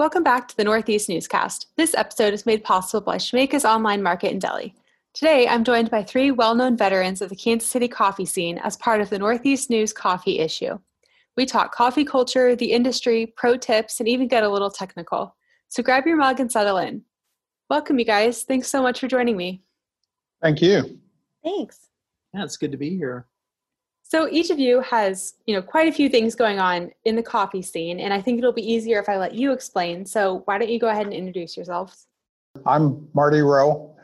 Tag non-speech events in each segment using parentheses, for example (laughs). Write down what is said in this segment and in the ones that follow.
Welcome back to the Northeast Newscast. This episode is made possible by Shemeka's Online Market in Deli. Today, I'm joined by three well known veterans of the Kansas City coffee scene as part of the Northeast News Coffee issue. We talk coffee culture, the industry, pro tips, and even get a little technical. So grab your mug and settle in. Welcome, you guys. Thanks so much for joining me. Thank you. Thanks. Yeah, it's good to be here. So each of you has, you know, quite a few things going on in the coffee scene, and I think it'll be easier if I let you explain. So why don't you go ahead and introduce yourselves? I'm Marty Rowe.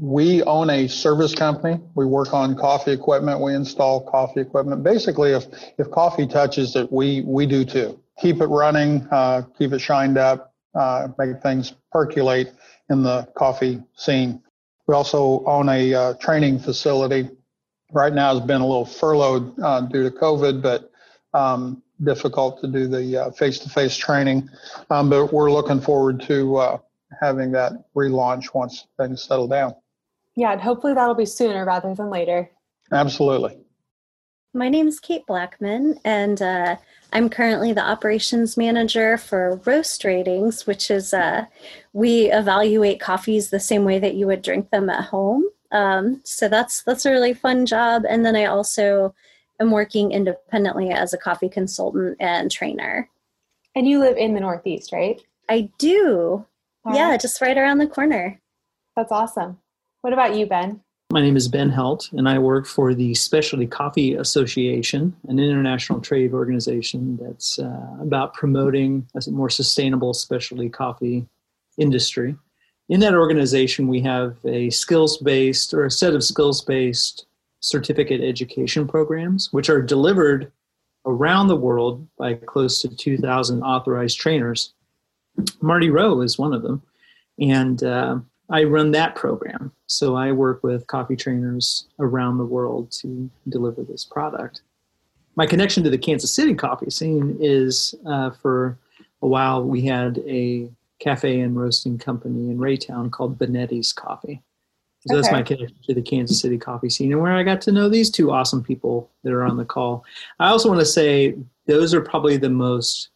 We own a service company. We work on coffee equipment. We install coffee equipment. Basically, if if coffee touches it, we we do too. Keep it running, uh, keep it shined up, uh, make things percolate in the coffee scene. We also own a uh, training facility right now has been a little furloughed uh, due to COVID, but um, difficult to do the uh, face-to-face training. Um, but we're looking forward to uh, having that relaunch once things settle down. Yeah, and hopefully that'll be sooner rather than later. Absolutely. My name is Kate Blackman, and uh, I'm currently the operations manager for Roast Ratings, which is uh, we evaluate coffees the same way that you would drink them at home. Um, so that's that's a really fun job. And then I also am working independently as a coffee consultant and trainer. And you live in the Northeast, right? I do. All yeah, just right around the corner. That's awesome. What about you, Ben? My name is Ben Helt, and I work for the Specialty Coffee Association, an international trade organization that's uh, about promoting a more sustainable specialty coffee industry in that organization, we have a skills based or a set of skills based certificate education programs, which are delivered around the world by close to 2,000 authorized trainers. Marty Rowe is one of them. And uh, I run that program. So I work with coffee trainers around the world to deliver this product. My connection to the Kansas City coffee scene is uh, for a while we had a cafe and roasting company in Raytown called Benetti's Coffee. So okay. that's my connection to the Kansas City coffee scene and where I got to know these two awesome people that are on the call. I also want to say those are probably the most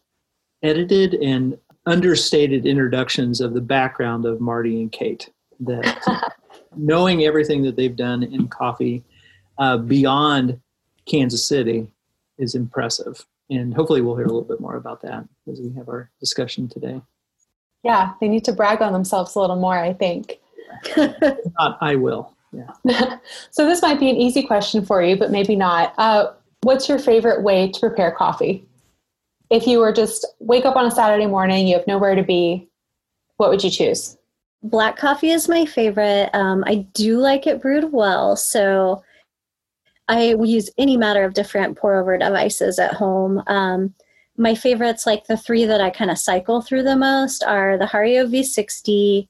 edited and understated introductions of the background of Marty and Kate. That (laughs) knowing everything that they've done in coffee uh, beyond Kansas City is impressive. And hopefully we'll hear a little bit more about that as we have our discussion today. Yeah, they need to brag on themselves a little more, I think. not, (laughs) I will. Yeah. (laughs) so this might be an easy question for you, but maybe not. Uh, what's your favorite way to prepare coffee? If you were just wake up on a Saturday morning, you have nowhere to be, what would you choose? Black coffee is my favorite. Um, I do like it brewed well, so I will use any matter of different pour over devices at home. Um, my favorites, like the three that I kind of cycle through the most, are the Hario V60,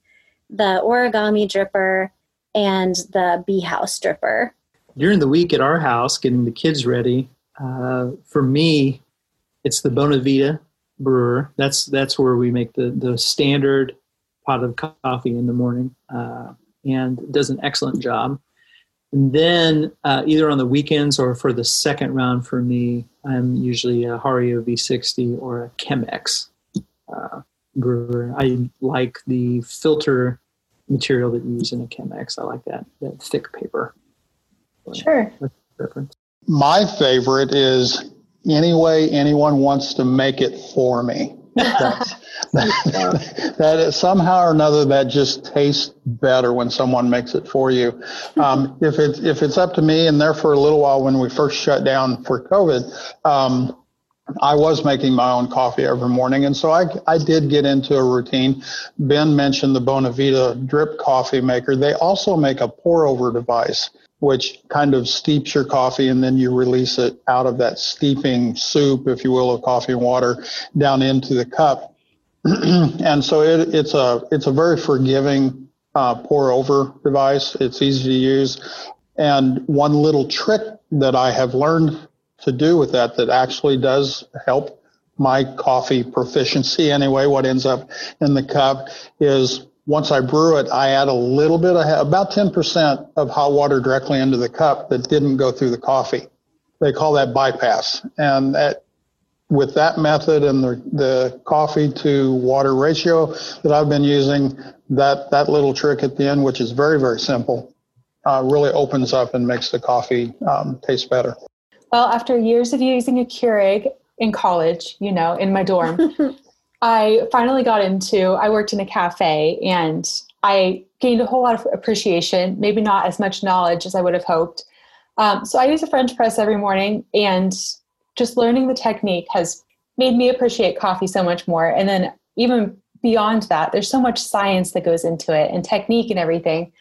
the Origami Dripper, and the Bee House Dripper. During the week at our house, getting the kids ready, uh, for me, it's the Bonavita brewer. That's that's where we make the the standard pot of coffee in the morning, uh, and does an excellent job. And then uh, either on the weekends or for the second round for me, I'm usually a Hario V60 or a Chemex uh, brewer. I like the filter material that you use in a Chemex. I like that that thick paper. Sure. My favorite is any way anyone wants to make it for me. (laughs) That's, (laughs) that, that somehow or another that just tastes better when someone makes it for you. Um, (laughs) if it's if it's up to me, and there for a little while when we first shut down for COVID, um, I was making my own coffee every morning, and so I I did get into a routine. Ben mentioned the Bonavita drip coffee maker. They also make a pour over device which kind of steeps your coffee and then you release it out of that steeping soup, if you will, of coffee and water down into the cup. (clears throat) and so it, it's a it's a very forgiving uh, pour over device. It's easy to use. And one little trick that I have learned to do with that that actually does help my coffee proficiency anyway, what ends up in the cup is once I brew it, I add a little bit, of, about 10% of hot water directly into the cup that didn't go through the coffee. They call that bypass. And that with that method and the, the coffee to water ratio that I've been using, that, that little trick at the end, which is very, very simple, uh, really opens up and makes the coffee um, taste better. Well, after years of using a Keurig in college, you know, in my dorm, (laughs) I finally got into, I worked in a cafe and I gained a whole lot of appreciation, maybe not as much knowledge as I would have hoped. Um, so I use a French press every morning and just learning the technique has made me appreciate coffee so much more. And then even beyond that, there's so much science that goes into it and technique and everything.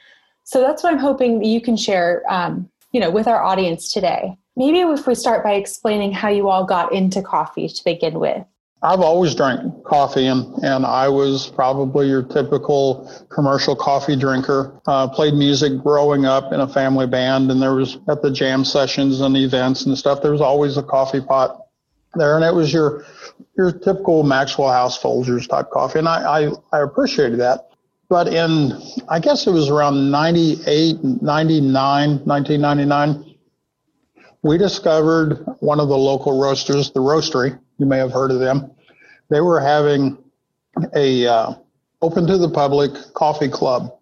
So that's what I'm hoping you can share, um, you know, with our audience today. Maybe if we start by explaining how you all got into coffee to begin with. I've always drank coffee, and, and I was probably your typical commercial coffee drinker. Uh, played music growing up in a family band, and there was at the jam sessions and events and stuff. There was always a coffee pot there, and it was your your typical Maxwell House Folgers type coffee, and I, I, I appreciated that. But in I guess it was around 98, 99, 1999, we discovered one of the local roasters, the Roasterie you may have heard of them. They were having a uh, open to the public coffee club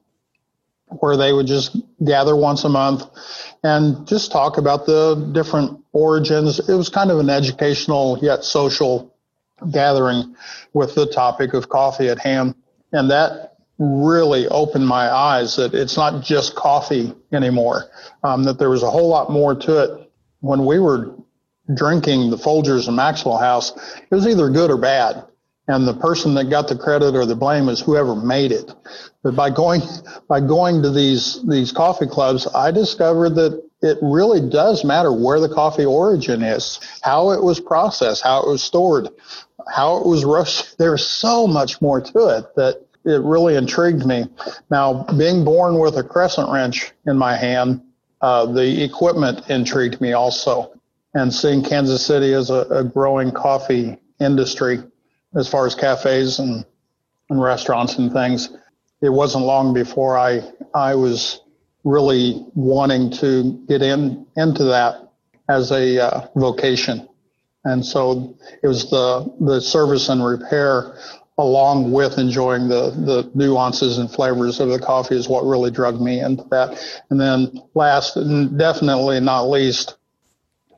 where they would just gather once a month and just talk about the different origins. It was kind of an educational yet social gathering with the topic of coffee at hand. And that really opened my eyes that it's not just coffee anymore, um, that there was a whole lot more to it. When we were drinking the Folgers and Maxwell House, it was either good or bad. And the person that got the credit or the blame is whoever made it. But by going by going to these these coffee clubs, I discovered that it really does matter where the coffee origin is, how it was processed, how it was stored, how it was roasted. (laughs) There's so much more to it that it really intrigued me. Now, being born with a crescent wrench in my hand, uh, the equipment intrigued me also and seeing Kansas City as a, a growing coffee industry as far as cafes and, and restaurants and things. It wasn't long before I I was really wanting to get in into that as a uh, vocation, and so it was the the service and repair along with enjoying the the nuances and flavors of the coffee is what really drug me into that. And then last and definitely not least,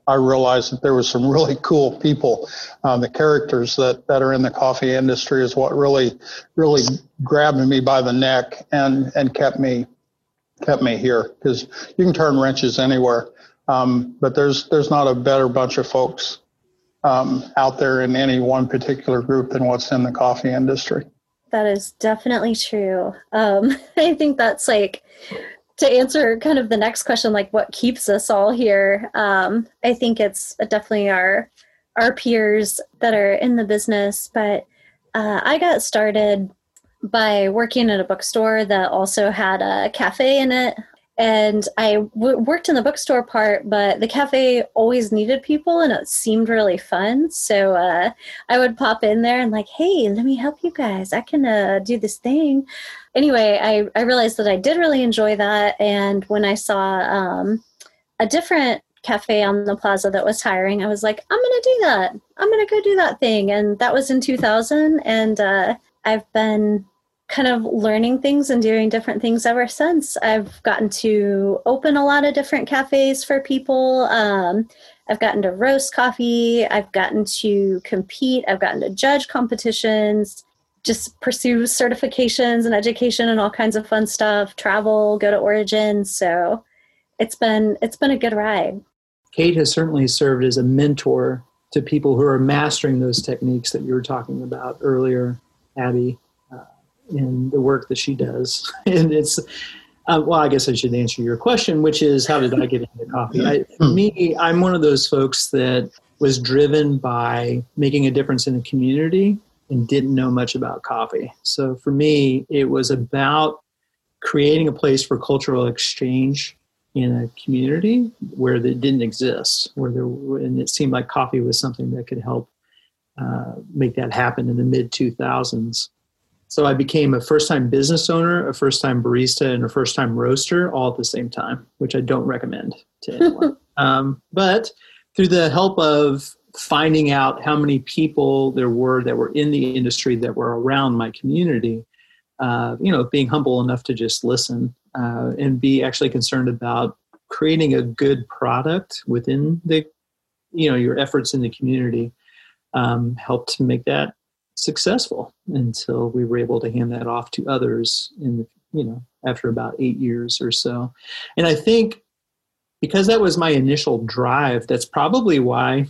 I realized that there was some really cool people. Um, the characters that, that are in the coffee industry is what really, really grabbed me by the neck and, and kept me, kept me here because you can turn wrenches anywhere. Um, but there's, there's not a better bunch of folks um, out there in any one particular group than what's in the coffee industry. That is definitely true. Um, (laughs) I think that's like to answer kind of the next question, like what keeps us all here, um, I think it's definitely our our peers that are in the business. But uh, I got started by working at a bookstore that also had a cafe in it and I w- worked in the bookstore part, but the cafe always needed people, and it seemed really fun. So uh, I would pop in there and like, hey, let me help you guys. I can uh, do this thing. Anyway, I I realized that I did really enjoy that, and when I saw um, a different cafe on the plaza that was hiring, I was like, I'm gonna do that. I'm gonna go do that thing, and that was in 2000, and uh, I've been kind of learning things and doing different things ever since. I've gotten to open a lot of different cafes for people. Um, I've gotten to roast coffee. I've gotten to compete. I've gotten to judge competitions, just pursue certifications and education and all kinds of fun stuff. Travel, go to Origin. So it's been it's been a good ride. Kate has certainly served as a mentor to people who are mastering those techniques that you were talking about earlier, Abby in the work that she does. (laughs) and it's, uh, well, I guess I should answer your question, which is how did I get into coffee? I, for (laughs) me, I'm one of those folks that was driven by making a difference in the community and didn't know much about coffee. So for me, it was about creating a place for cultural exchange in a community where that didn't exist, where there and it seemed like coffee was something that could help uh, make that happen in the mid 2000s. So I became a first time business owner, a first time barista, and a first time roaster all at the same time, which I don't recommend to (laughs) anyone. um, but through the help of finding out how many people there were that were in the industry that were around my community. Uh, you know, being humble enough to just listen uh, and be actually concerned about creating a good product within the, you know, your efforts in the community um, helped to make that successful until we were able to hand that off to others in the, you know, after about eight years or so. And I think because that was my initial drive, that's probably why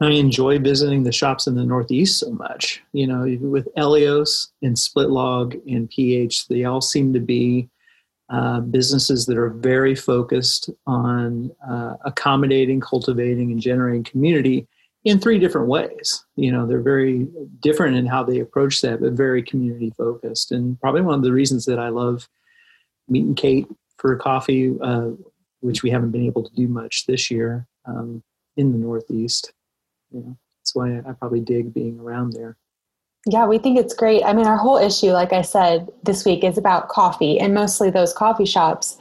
I enjoy visiting the shops in the Northeast so much. You know, with Eleos and Splitlog and PH, they all seem to be uh, businesses that are very focused on uh, accommodating, cultivating, and generating community in three different ways. You know, they're very different in how they approach that, but very community focused. And probably one of the reasons that I love meeting Kate for coffee, uh, which we haven't been able to do much this year um, in the Northeast. You know, that's why I probably dig being around there. Yeah, we think it's great. I mean, our whole issue, like I said this week, is about coffee and mostly those coffee shops.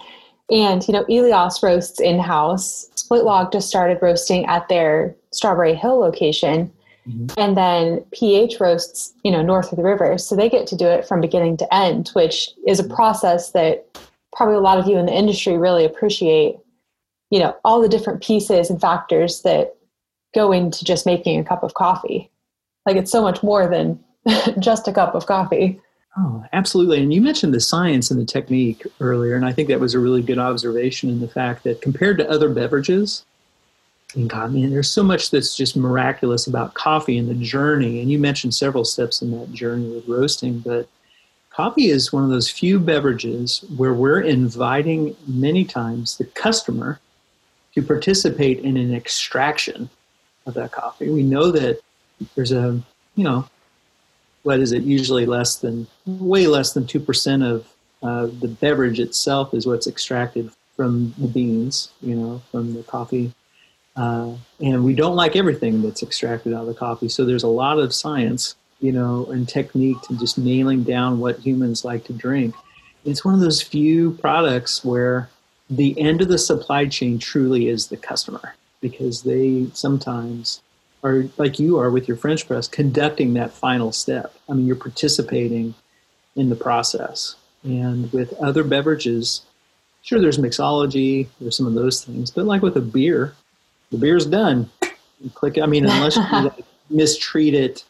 And, you know, Eleos roasts in house. Splitlog just started roasting at their Strawberry Hill location. Mm-hmm. And then PH roasts, you know, north of the river. So they get to do it from beginning to end, which is a process that probably a lot of you in the industry really appreciate. You know, all the different pieces and factors that go into just making a cup of coffee. Like it's so much more than (laughs) just a cup of coffee. Oh, absolutely. And you mentioned the science and the technique earlier, and I think that was a really good observation in the fact that compared to other beverages, and God, I mean, there's so much that's just miraculous about coffee and the journey. And you mentioned several steps in that journey with roasting, but coffee is one of those few beverages where we're inviting many times the customer to participate in an extraction of that coffee. We know that there's a, you know, what is it? Usually less than, way less than 2% of uh, the beverage itself is what's extracted from the beans, you know, from the coffee. Uh, and we don't like everything that's extracted out of the coffee. So there's a lot of science, you know, and technique to just nailing down what humans like to drink. It's one of those few products where the end of the supply chain truly is the customer because they sometimes are like you are with your French press, conducting that final step. I mean, you're participating in the process. And with other beverages, sure, there's mixology, there's some of those things, but like with a beer, the beer's done. You click. I mean, unless you like, (laughs) mistreat it,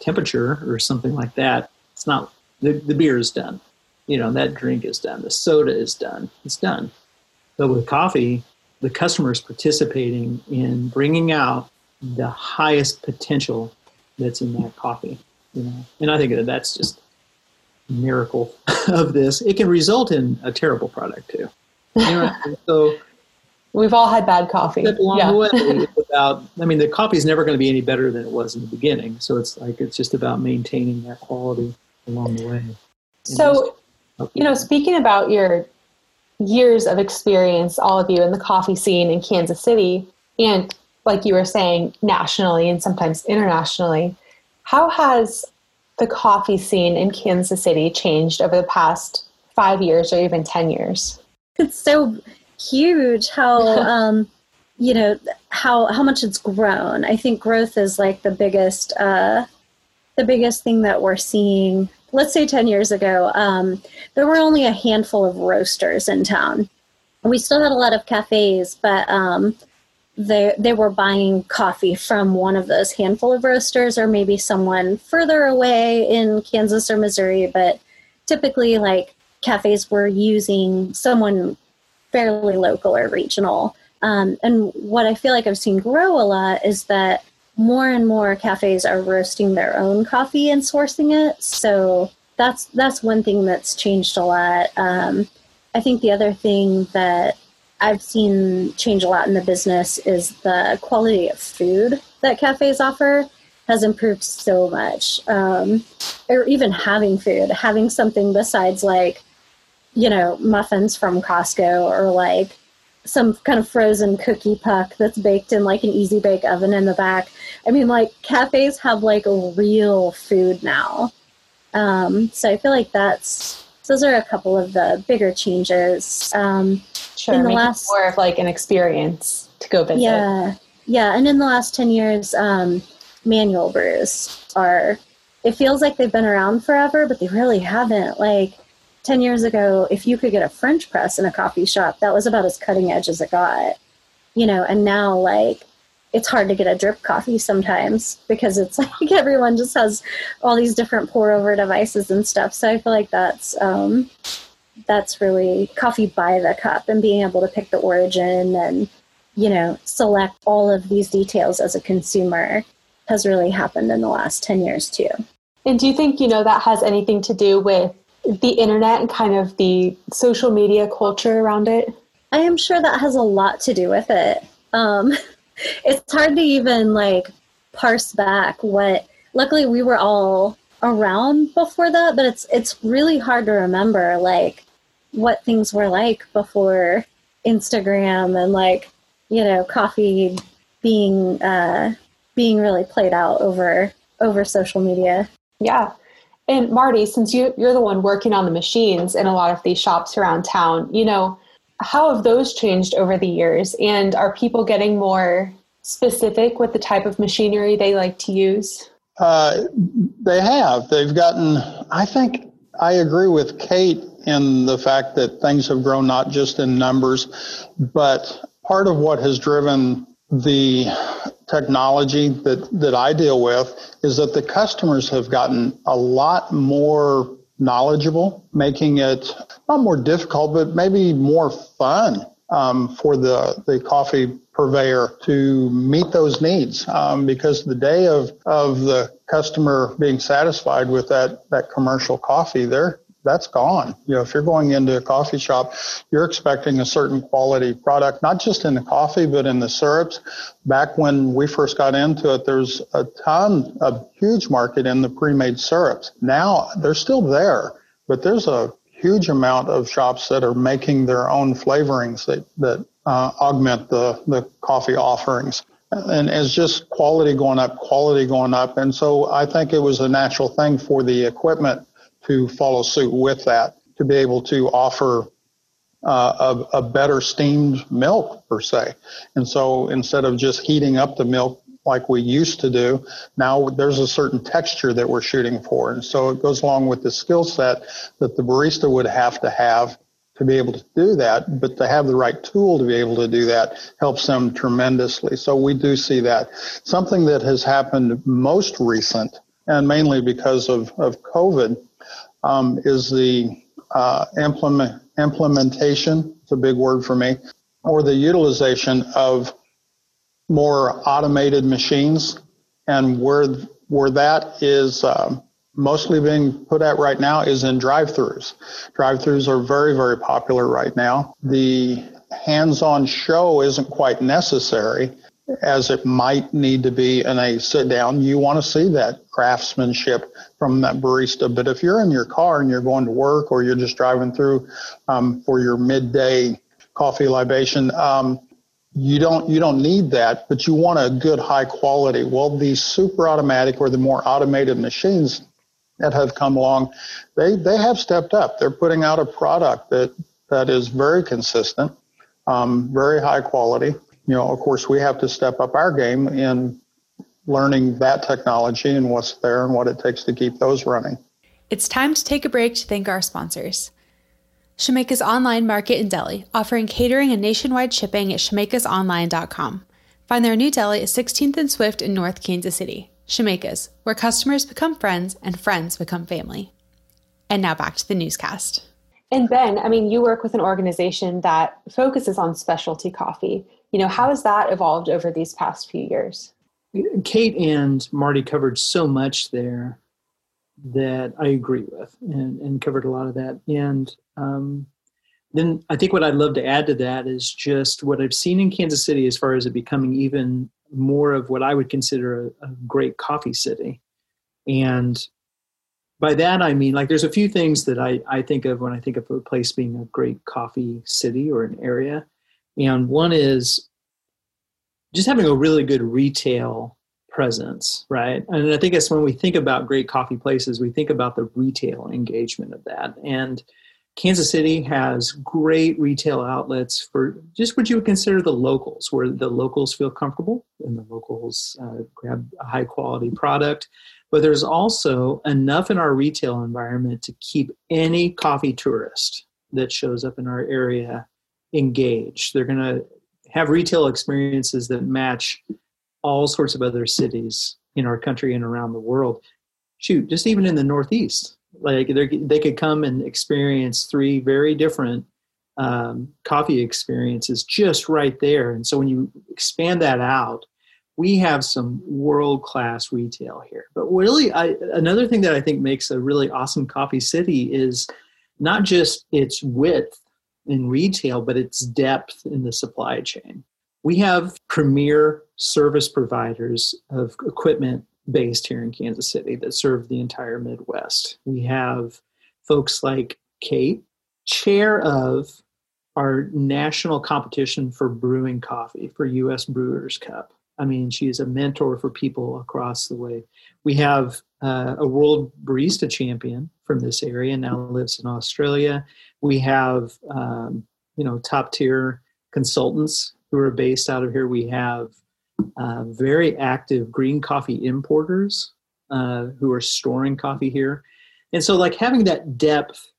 temperature or something like that, it's not. The, the beer is done. You know, that drink is done. The soda is done. It's done. But with coffee, the customer is participating in bringing out the highest potential that's in that coffee. You know, and I think that that's just a miracle (laughs) of this. It can result in a terrible product too. You know, (laughs) so we've all had bad coffee. Along yeah. the way, (laughs) without, I mean, the coffee is never going to be any better than it was in the beginning. So it's like it's just about maintaining that quality along the way. So, you know, speaking about your years of experience, all of you in the coffee scene in Kansas City, and like you were saying, nationally and sometimes internationally. How has the coffee scene in Kansas City changed over the past five years or even 10 years? It's so huge how, (laughs) um, you know, how, how much it's grown. I think growth is like the biggest, uh, the biggest thing that we're seeing. Let's say 10 years ago, um, there were only a handful of roasters in town. We still had a lot of cafes, but um, they they were buying coffee from one of those handful of roasters or maybe someone further away in Kansas or Missouri but typically like cafes were using someone fairly local or regional. Um, and what I feel like I've seen grow a lot is that more and more cafes are roasting their own coffee and sourcing it. So that's that's one thing that's changed a lot. Um, I think the other thing that I've seen change a lot in the business is the quality of food that cafes offer has improved so much. Um, or even having food, having something besides like, you know, muffins from Costco or like some kind of frozen cookie puck that's baked in like an easy bake oven in the back. I mean, like cafes have like real food now. Um, so I feel like that's those are a couple of the bigger changes. Um, sure, in the last more of like an experience to go visit. Yeah, Yeah, and in the last 10 years, um, manual brews are, it feels like they've been around forever, but they really haven't. Like 10 years ago, if you could get a French press in a coffee shop, that was about as cutting edge as it got. You know, and now like it's hard to get a drip coffee sometimes because it's (laughs) like everyone just has all these different pour over devices and stuff. So I feel like that's um, that's really coffee by the cup and being able to pick the origin and you know select all of these details as a consumer has really happened in the last 10 years too. And do you think you know that has anything to do with the internet and kind of the social media culture around it? I am sure that has a lot to do with it. Um, (laughs) it's hard to even like parse back what luckily we were all around before that but it's it's really hard to remember like what things were like before instagram and like you know coffee being uh being really played out over over social media yeah and marty since you you're the one working on the machines in a lot of these shops around town you know how have those changed over the years? And are people getting more specific with the type of machinery they like to use? Uh, they have. They've gotten, I think, I agree with Kate in the fact that things have grown not just in numbers, but part of what has driven the technology that, that I deal with is that the customers have gotten a lot more knowledgeable, making it not more difficult, but maybe more fun um, for the, the coffee purveyor to meet those needs um, because the day of, of the customer being satisfied with that, that commercial coffee, there that's gone. You know, if you're going into a coffee shop, you're expecting a certain quality product, not just in the coffee, but in the syrups. Back when we first got into it, there's a ton, a huge market in the pre-made syrups. Now they're still there, but there's a huge amount of shops that are making their own flavorings that, that uh, augment the, the coffee offerings. And it's just quality going up, quality going up. And so I think it was a natural thing for the equipment to follow suit with that, to be able to offer uh, a, a, better steamed milk per se. And so instead of just heating up the milk like we used to do, now there's a certain texture that we're shooting for. And so it goes along with the skill set that the barista would have to have to be able to do that, but to have the right tool to be able to do that helps them tremendously. So we do see that. Something that has happened most recent, and mainly because of, of COVID, um, is the uh, implement, implementation, it's a big word for me, or the utilization of more automated machines. And where, where that is um, mostly being put at right now is in drive-throughs. Drive-throughs are very, very popular right now. The hands-on show isn't quite necessary as it might need to be in a sit down. You want to see that craftsmanship from that barista. But if you're in your car and you're going to work or you're just driving through um, for your midday coffee libation, um, you don't you don't need that, but you want a good high quality. Well, the super automatic or the more automated machines that have come along, they they have stepped up. They're putting out a product that that is very consistent, um, very high quality you know, of course, we have to step up our game in learning that technology and what's there and what it takes to keep those running. It's time to take a break to thank our sponsors. Shemeka's online market in Deli, offering catering and nationwide shipping at shemekasonline.com. Find their new deli at 16th and Swift in North Kansas City. Shemeka's, where customers become friends and friends become family. And now back to the newscast. And Ben, I mean, you work with an organization that focuses on specialty coffee you know how has that evolved over these past few years? Kate and marty covered so much there that i agree with and, and covered a lot of that. And um, then i think what i'd love to add to that is just what i've seen in kansas city as far as it becoming even more of what i would consider a, a great coffee city. And by that I mean like there's a few things that I, I think of when I think of a place being a great coffee city or an area. And one is just having a really good retail presence, right? And I think it's when we think about great coffee places, we think about the retail engagement of that. And Kansas City has great retail outlets for just what you would consider the locals, where the locals feel comfortable and the locals uh, grab a high quality product. But there's also enough in our retail environment to keep any coffee tourist that shows up in our area engaged. They're going to have retail experiences that match all sorts of other cities in our country and around the world. Shoot, just even in the Northeast, like they could come and experience three very different um, coffee experiences just right there. And so when you expand that out, we have some world class retail here. But really, I, another thing that I think makes a really awesome coffee city is not just its width in retail, but its depth in the supply chain. We have premier service providers of equipment based here in Kansas City that serve the entire Midwest. We have folks like Kate, chair of our national competition for brewing coffee for US Brewers Cup. I mean, she is a mentor for people across the way. We have uh, a world barista champion from this area, now lives in Australia. We have, um, you know, top tier consultants who are based out of here. We have uh, very active green coffee importers uh, who are storing coffee here. And so, like having that depth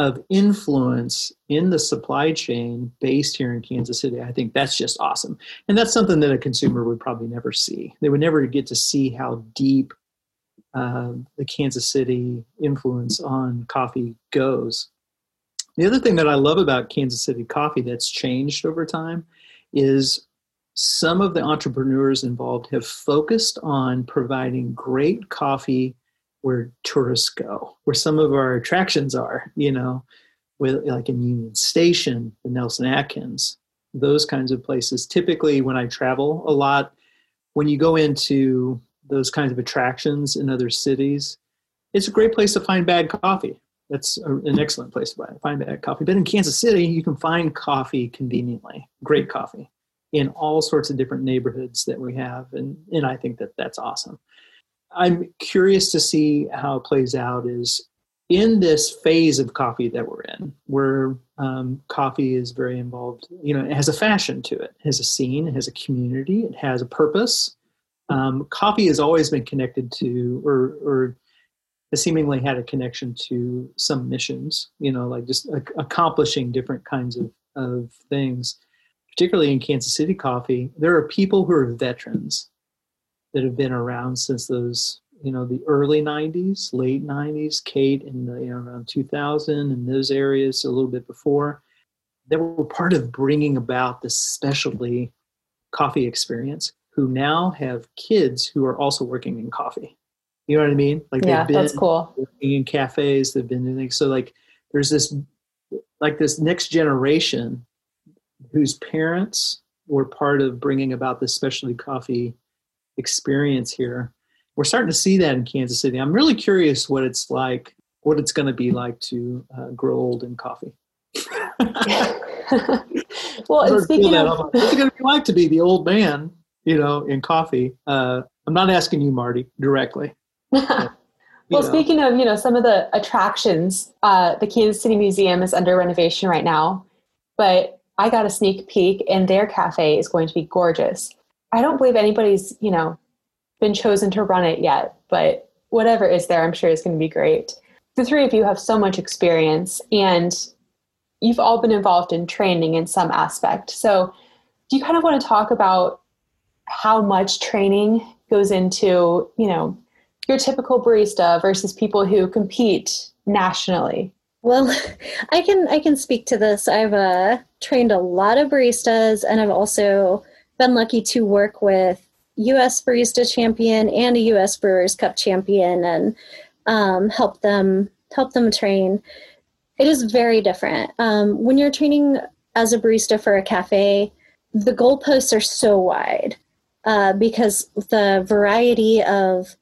of influence in the supply chain based here in Kansas City, I think that's just awesome. And that's something that a consumer would probably never see. They would never get to see how deep uh, the Kansas City influence on coffee goes. The other thing that I love about Kansas City coffee that's changed over time is some of the entrepreneurs involved have focused on providing great coffee where tourists go, where some of our attractions are, you know, with like in Union Station, the Nelson Atkins, those kinds of places. Typically, when I travel a lot, when you go into those kinds of attractions in other cities, it's a great place to find bad coffee. That's an excellent place to find bad coffee. But in Kansas City, you can find coffee conveniently, great coffee in all sorts of different neighborhoods that we have. And, and I think that that's awesome. I'm curious to see how it plays out is in this phase of coffee that we're in, where um, coffee is very involved, you know, it has a fashion to it, it has a scene, it has a community, it has a purpose. Um, coffee has always been connected to, or, or seemingly had a connection to some missions, you know, like just accomplishing different kinds of, of things particularly in Kansas City coffee, there are people who are veterans that have been around since those, you know, the early 90s, late 90s, Kate in the, you know, around 2000 and those areas a little bit before, that were part of bringing about this specialty coffee experience who now have kids who are also working in coffee. You know what I mean? Like yeah, been that's cool. Working in cafes, they've been doing so like there's this like this next generation whose parents were part of bringing about this specialty coffee experience here. We're starting to see that in Kansas City. I'm really curious what it's like, what it's going to be like to uh, grow old in coffee. (laughs) well, (laughs) and speaking of, what's it going to be like to be the old man, you know, in coffee? Uh, I'm not asking you, Marty, directly. (laughs) well, know. speaking of, you know, some of the attractions, uh, the Kansas City Museum is under renovation right now, but I got a sneak peek, and their cafe is going to be gorgeous. I don't believe anybody's, you know, been chosen to run it yet, but whatever is there, I'm sure is going to be great. The three of you have so much experience, and you've all been involved in training in some aspect. So, do you kind of want to talk about how much training goes into, you know, your typical barista versus people who compete nationally? Well, (laughs) I can I can speak to this. I've uh, trained a lot of baristas, and I've also been lucky to work with U.S. Barista Champion and a U.S. Brewers Cup champion, and um, help them help them train. It is very different um, when you're training as a barista for a cafe. The goalposts are so wide uh, because the variety of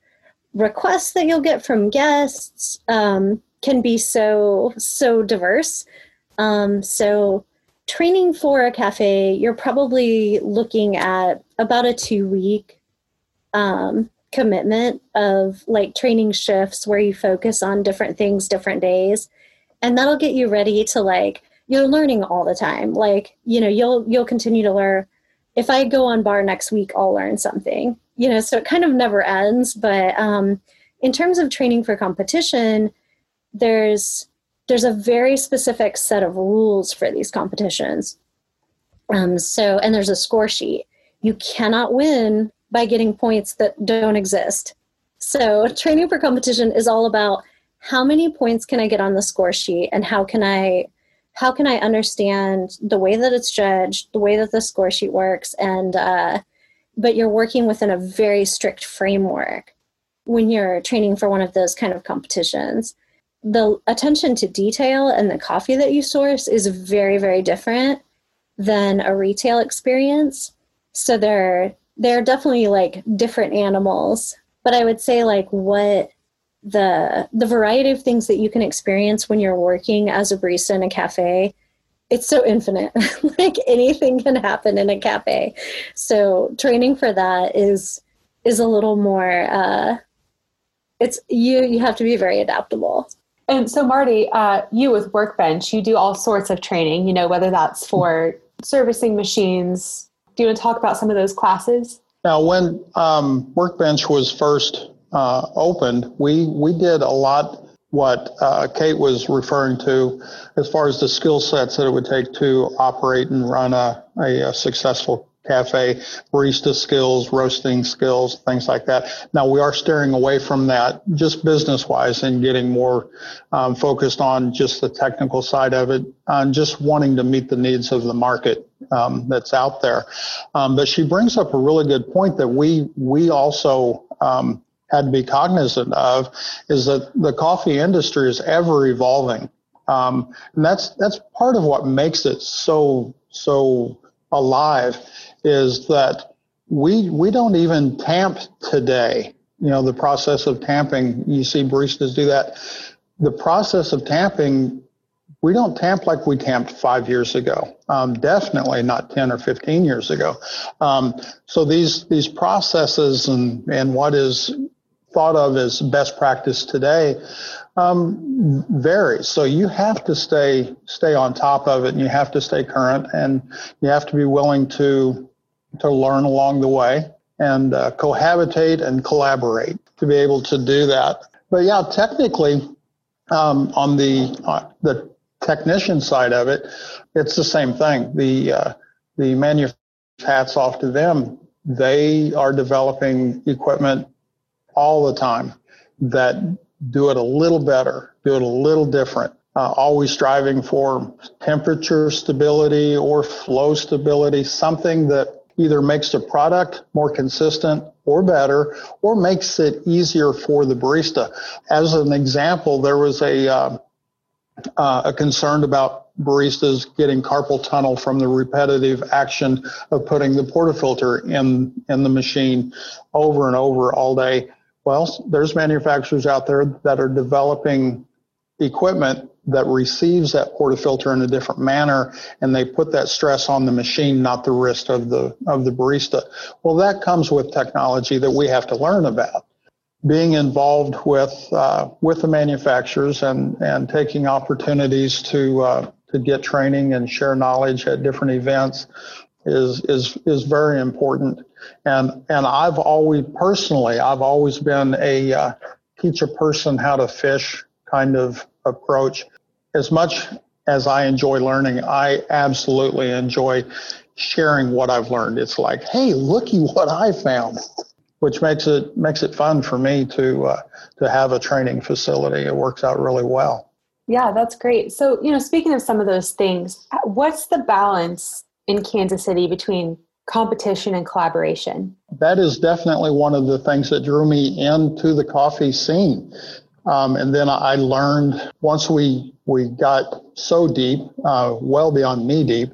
requests that you'll get from guests. Um, can be so so diverse. Um, so training for a cafe, you're probably looking at about a two week um, commitment of like training shifts where you focus on different things different days. And that'll get you ready to like you're learning all the time. Like you know you'll you'll continue to learn. If i go on bar next week i'll learn something you know so it kind of never ends. But um, in terms of training for competition there's there's a very specific set of rules for these competitions. Um, so and there's a score sheet. You cannot win by getting points that don't exist. So (laughs) training for competition is all about how many points can I get on the score sheet and how can I how can I understand the way that it's judged, the way that the score sheet works, and uh, but you're working within a very strict framework when you're training for one of those kind of competitions. The attention to detail and the coffee that you source is very, very different than a retail experience. So they're they're definitely like different animals. But I would say like what the the variety of things that you can experience when you're working as a barista in a cafe it's so infinite (laughs) like anything can happen in a cafe so training for that is is a little more uh it's you you have to be very adaptable and so marty uh you with workbench you do all sorts of training you know whether that's for servicing machines. Do you want to talk about some of those classes? Now when um, workbench was first uh, opened, we we did a lot what uh, Kate was referring to as far as the skill sets that it would take to operate and run a, a, a successful cafe, barista skills, roasting skills, things like that. Now we are steering away from that just business wise and getting more um, focused on just the technical side of it, and just wanting to meet the needs of the market um, that's out there. Um, but she brings up a really good point that we we also um, had to be cognizant of is that the coffee industry is ever evolving. Um, and that's that's part of what makes it so so alive is that we we don't even tamp today. You know, the process of tamping, you see baristas do that. The process of tamping, we don't tamp like we tamped five years ago. Um, definitely not 10 or 15 years ago. Um, so these these processes and and what is thought of as best practice today um, varies. So you have to stay stay on top of it, and you have to stay current, and you have to be willing to to learn along the way and uh, cohabitate and collaborate to be able to do that. But yeah, technically, um, on the uh, the technician side of it, it's the same thing. The uh, the manufacturers hats off to them. They are developing equipment all the time that do it a little better, do it a little different. Uh, always striving for temperature stability or flow stability, something that either makes the product more consistent or better, or makes it easier for the barista. As an example, there was a uh, uh, a concern about baristas getting carpal tunnel from the repetitive action of putting the portafilter in in the machine over and over all day. Well, there's manufacturers out there that are developing equipment that receives that portafilter in a different manner and they put that stress on the machine not the wrist of the of the barista well that comes with technology that we have to learn about being involved with uh, with the manufacturers and and taking opportunities to uh, to get training and share knowledge at different events is is is very important. And and I've always personally I've always been a uh, teach a person how to fish kind of approach. As much as I enjoy learning, I absolutely enjoy sharing what I've learned. It's like, hey, looky what I found, which makes it makes it fun for me to uh, to have a training facility. It works out really well. Yeah, that's great. So, you know, speaking of some of those things, what's the balance in Kansas City between competition and collaboration? That is definitely one of the things that drew me into the coffee scene. Um, and then I learned once we we got so deep, uh, well beyond knee deep,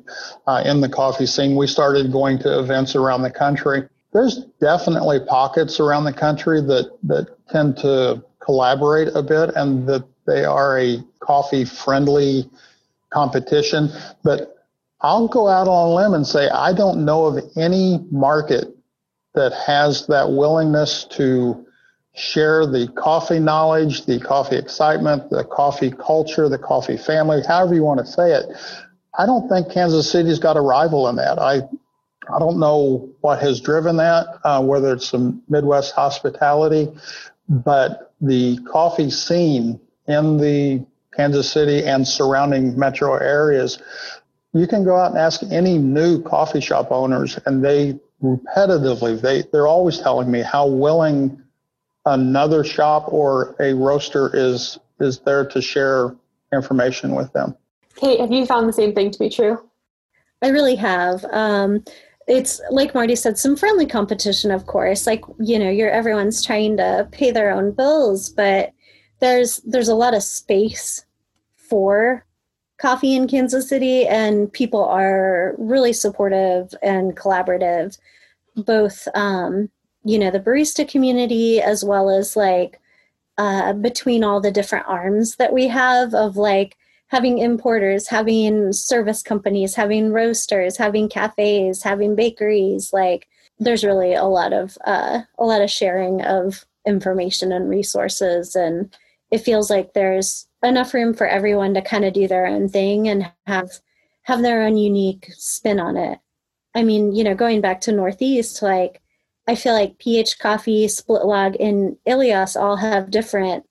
uh, in the coffee scene, we started going to events around the country. There's definitely pockets around the country that that tend to collaborate a bit, and that they are a coffee friendly competition. But I'll go out on a limb and say I don't know of any market that has that willingness to share the coffee knowledge, the coffee excitement, the coffee culture, the coffee family, however you want to say it. I don't think Kansas City's got a rival in that. I I don't know what has driven that, uh, whether it's some Midwest hospitality, but the coffee scene in the Kansas City and surrounding metro areas, you can go out and ask any new coffee shop owners, and they repetitively they they're always telling me how willing another shop or a roaster is is there to share information with them. Kate, have you found the same thing to be true? I really have. Um, it's like Marty said, some friendly competition, of course. Like you know, you're everyone's trying to pay their own bills, but there's there's a lot of space for coffee in Kansas City, and people are really supportive and collaborative. Both, um, you know, the barista community as well as like uh, between all the different arms that we have of like having importers, having service companies, having roasters, having cafes, having bakeries. Like there's really a lot of uh, a lot of sharing of information and resources, and it feels like there's enough room for everyone to kind of do their own thing and have have their own unique spin on it. I mean, you know, going back to Northeast, like I feel like PH Coffee, Split Log, and Eleos all have different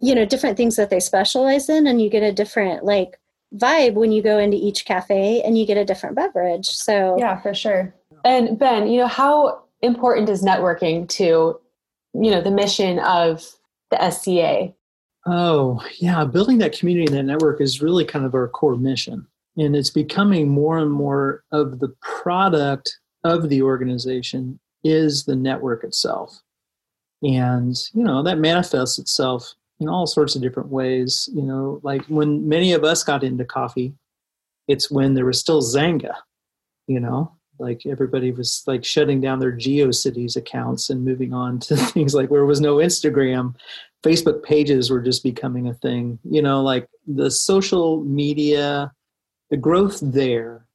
you know different things that they specialize in and you get a different like vibe when you go into each cafe and you get a different beverage so yeah for sure and ben you know how important is networking to you know the mission of the sca oh yeah building that community and that network is really kind of our core mission and it's becoming more and more of the product of the organization is the network itself and you know that manifests itself in all sorts of different ways. You know, like when many of us got into coffee, it's when there was still Xanga, you know, like everybody was like shutting down their GeoCities accounts and moving on to (laughs) things like where was no Instagram, Facebook pages were just becoming a thing. You know, like the social media, the growth there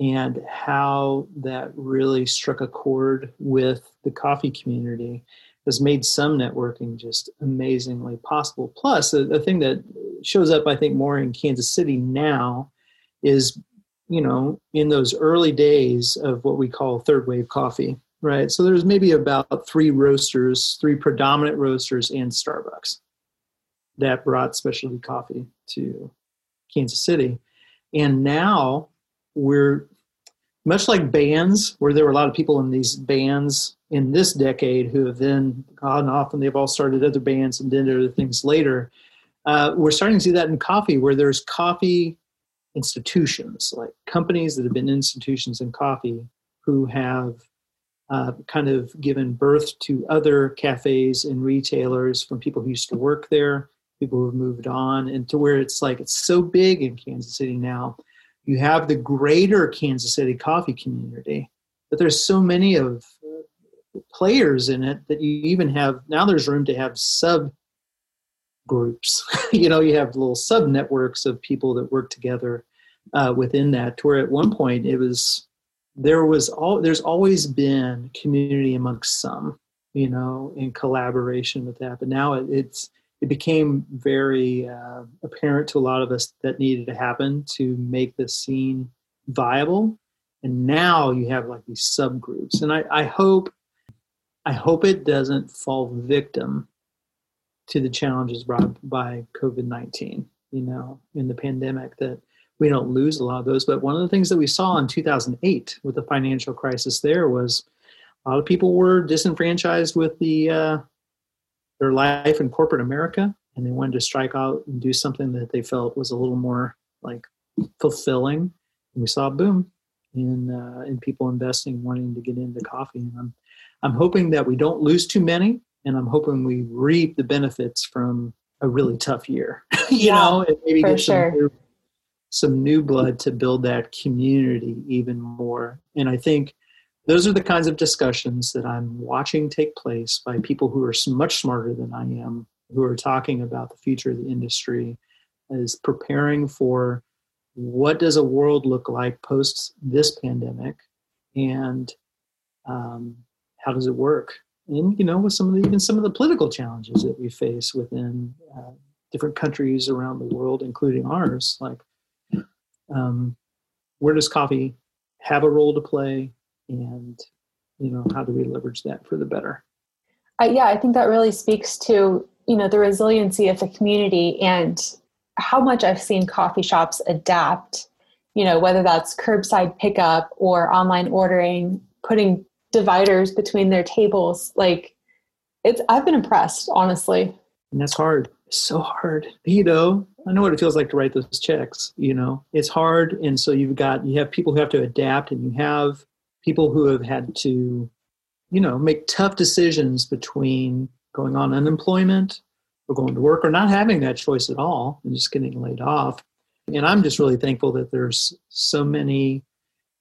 and how that really struck a chord with the coffee community has made some networking just amazingly possible. Plus, the, thing that shows up, I think, more in Kansas City now is, you know, in those early days of what we call third wave coffee, right? So there's maybe about three roasters, three predominant roasters and Starbucks that brought specialty coffee to Kansas City. And now we're much like bands, where there were a lot of people in these bands in this decade who have then gone off and they've all started other bands and did other things later. Uh, we're starting to see that in coffee, where there's coffee institutions, like companies that have been institutions in coffee, who have uh, kind of given birth to other cafes and retailers from people who used to work there, people who have moved on, and to where it's like it's so big in Kansas City now. You have the greater Kansas City coffee community, but there's so many of uh, players in it that you even have now there's room to have sub groups. (laughs) you know, you have little sub networks of people that work together uh, within that. To where at one point it was there was all there's always been community amongst some, you know, in collaboration with that. But now it, it's it became very uh, apparent to a lot of us that needed to happen to make the scene viable. And now you have like these subgroups, and I, I hope, I hope it doesn't fall victim to the challenges brought by COVID nineteen. You know, in the pandemic, that we don't lose a lot of those. But one of the things that we saw in 2008 with the financial crisis there was a lot of people were disenfranchised with the uh, their life in corporate America and they wanted to strike out and do something that they felt was a little more like fulfilling. And we saw a boom in uh, in people investing, wanting to get into coffee. And I'm I'm hoping that we don't lose too many, and I'm hoping we reap the benefits from a really tough year. (laughs) you yeah, know, and maybe get some sure. new, some new blood to build that community even more. And I think those are the kinds of discussions that I'm watching take place by people who are much smarter than I am, who are talking about the future of the industry, is preparing for what does a world look like post this pandemic, and um, how does it work? And you know with some of the, even some of the political challenges that we face within uh, different countries around the world, including ours. Like, um, where does coffee have a role to play, and you know how do we leverage that for the better? Yeah, I think that really speaks to you know the resiliency of the community and how much I've seen coffee shops adapt. You know, whether that's curbside pickup or online ordering, putting dividers between their tables. Like, it's I've been impressed, honestly. And that's hard. So hard. You know, I know what it feels like to write those checks. You know, it's hard, and so you've got you have people who have to adapt, and you have people who have had to, you know, make tough decisions between going on unemployment or going to work or not having that choice at all and just getting laid off. And I'm just really thankful that there's so many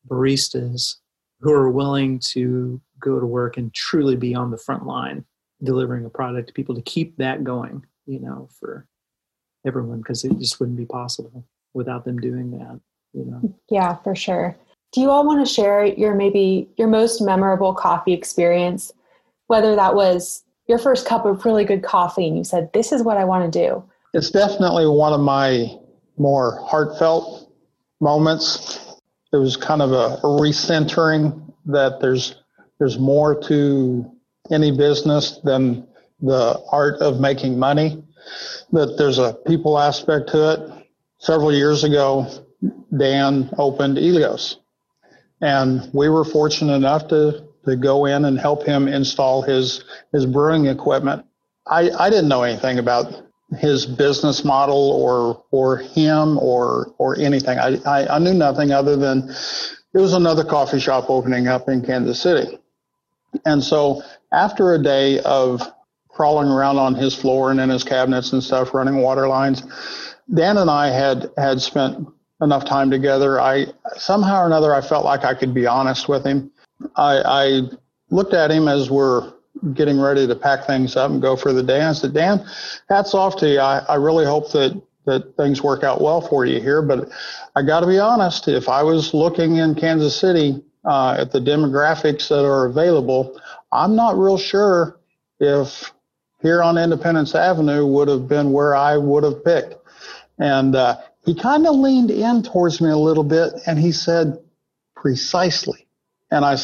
baristas who are willing to go to work and truly be on the front line delivering a product to people to keep that going, you know, for everyone because it just wouldn't be possible without them doing that, you know. Yeah, for sure. Do you all want to share your maybe your most memorable coffee experience, whether that was your first cup of really good coffee and you said, This is what I want to do? It's definitely one of my more heartfelt moments. It was kind of a, a recentering that there's there's more to any business than the art of making money. That there's a people aspect to it. Several years ago, Dan opened Eleos, and we were fortunate enough to to go in and help him install his his brewing equipment. I, I didn't know anything about his business model or or him or or anything. I, I, I knew nothing other than it was another coffee shop opening up in Kansas City. And so after a day of crawling around on his floor and in his cabinets and stuff, running water lines, Dan and I had had spent enough time together. I somehow or another I felt like I could be honest with him. I, I looked at him as we're getting ready to pack things up and go for the day. I said, Dan, hats off to you. I, I really hope that, that things work out well for you here. But I got to be honest, if I was looking in Kansas City uh, at the demographics that are available, I'm not real sure if here on Independence Avenue would have been where I would have picked. And uh, he kind of leaned in towards me a little bit and he said, precisely. And I,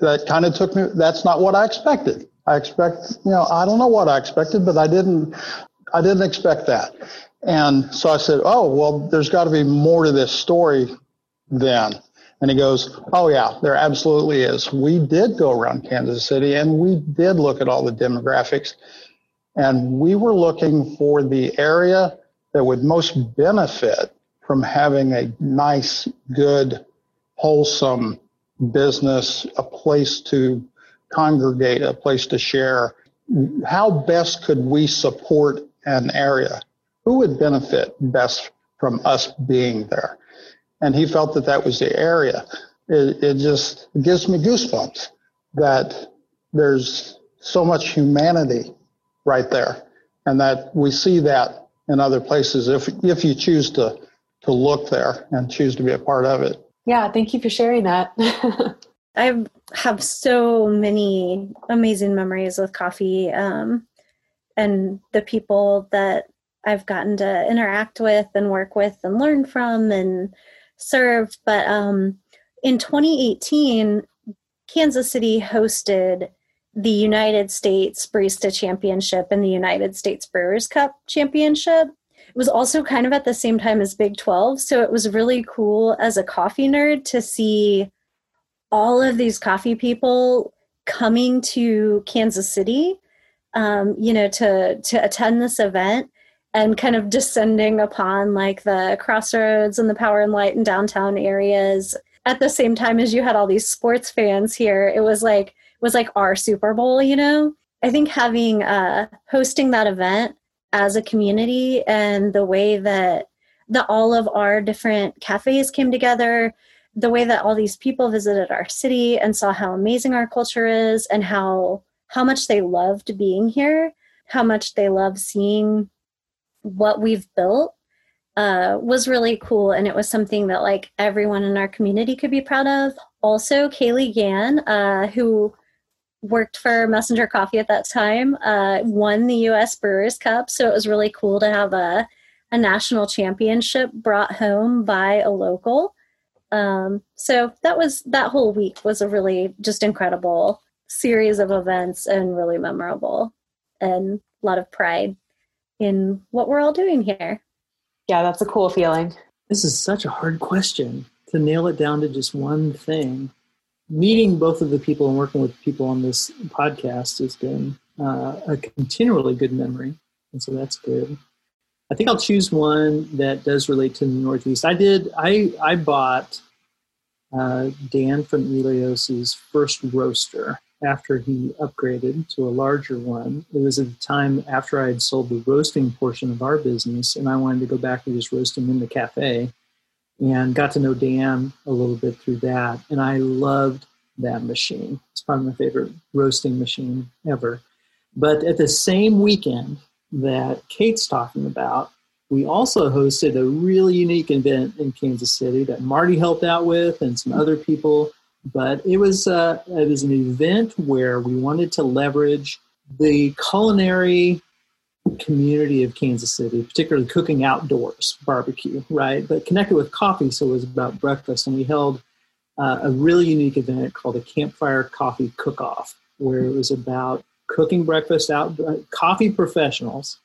that kind of took me, that's not what I expected. I expect, you know, I don't know what I expected, but I didn't, I didn't expect that. And so I said, oh, well, there's got to be more to this story then. And he goes, oh, yeah, there absolutely is. We did go around Kansas City and we did look at all the demographics. And we were looking for the area that would most benefit from having a nice, good, wholesome business, a place to congregate, a place to share. How best could we support an area? Who would benefit best from us being there? And he felt that that was the area. It, it just gives me goosebumps that there's so much humanity right there and that we see that in other places if, if you choose to, to look there and choose to be a part of it. Yeah, thank you for sharing that. (laughs) I have so many amazing memories with coffee um, and the people that I've gotten to interact with and work with and learn from and serve. But um, in 2018, Kansas City hosted the United States Barista Championship and the United States Brewers Cup Championship. It was also kind of at the same time as Big 12. So it was really cool as a coffee nerd to see all of these coffee people coming to Kansas City, um, you know, to, to attend this event and kind of descending upon like the crossroads and the power and light and downtown areas at the same time as you had all these sports fans here. It was like, it was like our Super Bowl, you know? I think having uh, hosting that event as a community and the way that the all of our different cafes came together the way that all these people visited our city and saw how amazing our culture is and how how much they loved being here how much they love seeing what we've built uh, was really cool and it was something that like everyone in our community could be proud of also kaylee gann uh, who worked for Messenger Coffee at that time, uh, won the U.S. Brewers Cup. So it was really cool to have a, a national championship brought home by a local. Um, so that was that whole week was a really just incredible series of events and really memorable and a lot of pride in what we're all doing here. Yeah, that's a cool feeling. This is such a hard question to nail it down to just one thing meeting both of the people and working with people on this podcast has been uh, a continually good memory. And so that's good. I think I'll choose one that does relate to the Northeast. I did, I, I bought uh, Dan from Eleos's first roaster after he upgraded to a larger one. It was at the time after I had sold the roasting portion of our business, and I wanted to go back to just roasting in the cafe and got to know Dan a little bit through that. And I loved that machine. It's probably my favorite roasting machine ever. But at the same weekend that Kate's talking about, we also hosted a really unique event in Kansas City that Marty helped out with and some other people. But it was uh, it was an event where we wanted to leverage the culinary community of Kansas City, particularly cooking outdoors barbecue, right? But connected with coffee, so it was about breakfast. And we held uh, a really unique event called a Campfire Coffee Cook Off, where it was about cooking breakfast out, coffee professionals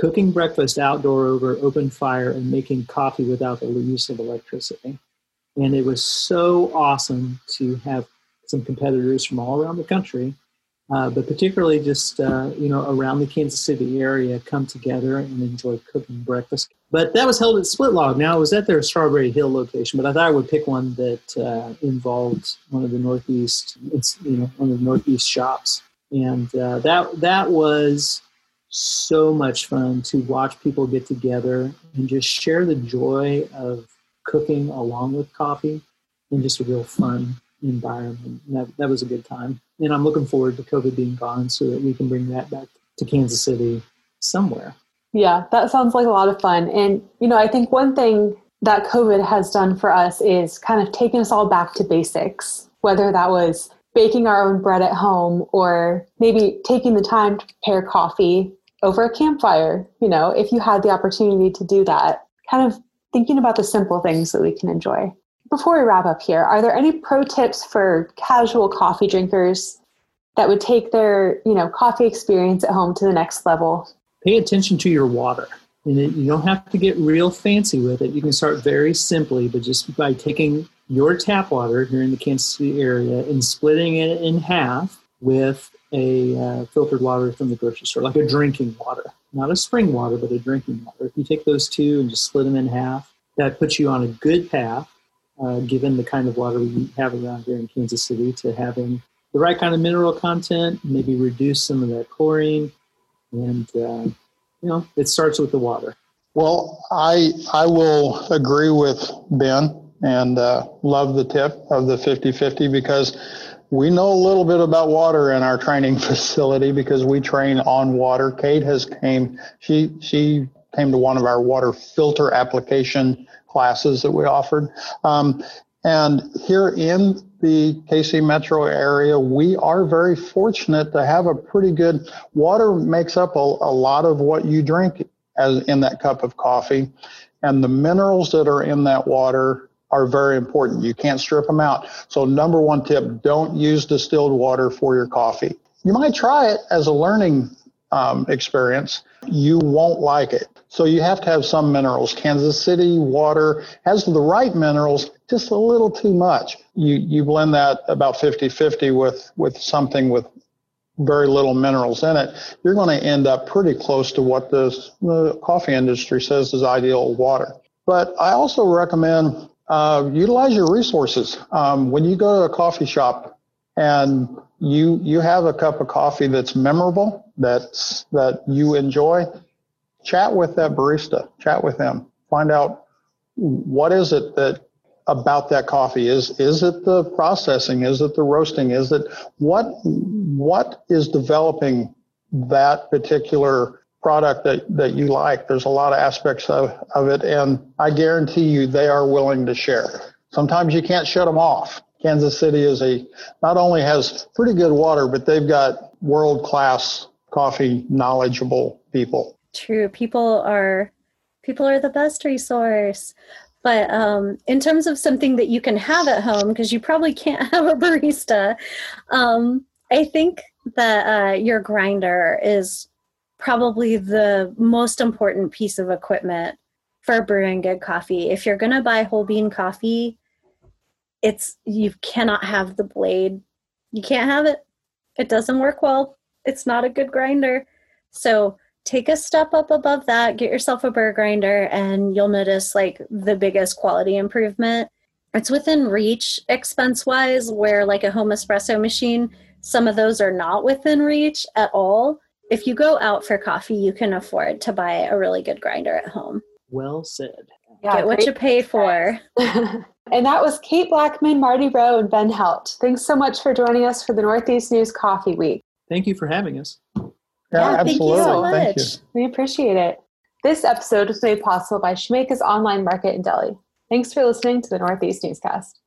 cooking breakfast outdoor over open fire and making coffee without the use of electricity. And it was so awesome to have some competitors from all around the country uh, but particularly just uh, you know around the Kansas City area come together and enjoy cooking breakfast. But that was held at Split Log. Now it was at their Strawberry Hill location, but I thought I would pick one that uh, involved one of the Northeast, you know one of the Northeast shops, and uh, that that was so much fun to watch people get together and just share the joy of cooking along with coffee in just a real fun environment. That, that was a good time. And I'm looking forward to COVID being gone so that we can bring that back to Kansas City somewhere. Yeah, that sounds like a lot of fun. And, you know, I think one thing that COVID has done for us is kind of taking us all back to basics, whether that was baking our own bread at home or maybe taking the time to prepare coffee over a campfire. You know, if you had the opportunity to do that, kind of thinking about the simple things that we can enjoy. Before we wrap up here, are there any pro tips for casual coffee drinkers that would take their, you know, coffee experience at home to the next level? Pay attention to your water. And you don't have to get real fancy with it. You can start very simply, but just by taking your tap water here in the Kansas City area and splitting it in half with a uh, filtered water from the grocery store, like a drinking water, not a spring water, but a drinking water. If you take those two and just split them in half, that puts you on a good path uh, given the kind of water we have around here in Kansas City, to having the right kind of mineral content, maybe reduce some of that chlorine, and uh, you know, it starts with the water. Well, I I will agree with Ben and uh, love the tip of the 50-50 because we know a little bit about water in our training (laughs) facility because we train on water. Kate has came she she came to one of our water filter application classes that we offered. Um, and here in the KC metro area, we are very fortunate to have a pretty good water makes up a, a lot of what you drink as in that cup of coffee. And the minerals that are in that water are very important. You can't strip them out. So number one tip, don't use distilled water for your coffee. You might try it as a learning um, experience. You won't like it. So you have to have some minerals. Kansas City water has the right minerals, just a little too much. You you blend that about 50-50 with with something with very little minerals in it, you're going to end up pretty close to what this, the coffee industry says is ideal water. But I also recommend uh, utilize your resources. Um, when you go to a coffee shop and you you have a cup of coffee that's memorable, that's that you enjoy, chat with that barista, chat with them, find out what is it that about that coffee is is it the processing? Is it the roasting? Is it what what is developing that particular product that, that you like there's a lot of aspects of, of it and i guarantee you they are willing to share sometimes you can't shut them off Kansas City is a not only has pretty good water, but they've got world class coffee knowledgeable people. True. People are people are the best resource. But um, in terms of something that you can have at home, because you probably can't (laughs) have a barista, um, I think that uh, your grinder is probably the most important piece of equipment for brewing good coffee. If you're going to buy whole bean coffee, it's you cannot have the blade. You can't have it. It doesn't work well. It's not a good grinder. So take a step up above that, get yourself a burr grinder, and you'll notice like the biggest quality improvement. It's within reach expense wise, where like a home espresso machine, some of those are not within reach at all. If you go out for coffee, you can afford to buy a really good grinder at home. Well said. Yeah, get what you pay for. (laughs) and that was Kate Blackman, Marty Rowe, and Ben Helt. Thanks so much for joining us for the Northeast News Coffee Week. Thank you for having us. Yeah, yeah absolutely. Thank you so much. Thank you. We appreciate it. This episode was made possible by Shemeka's Online Market in Deli. Thanks for listening to the Northeast Newscast.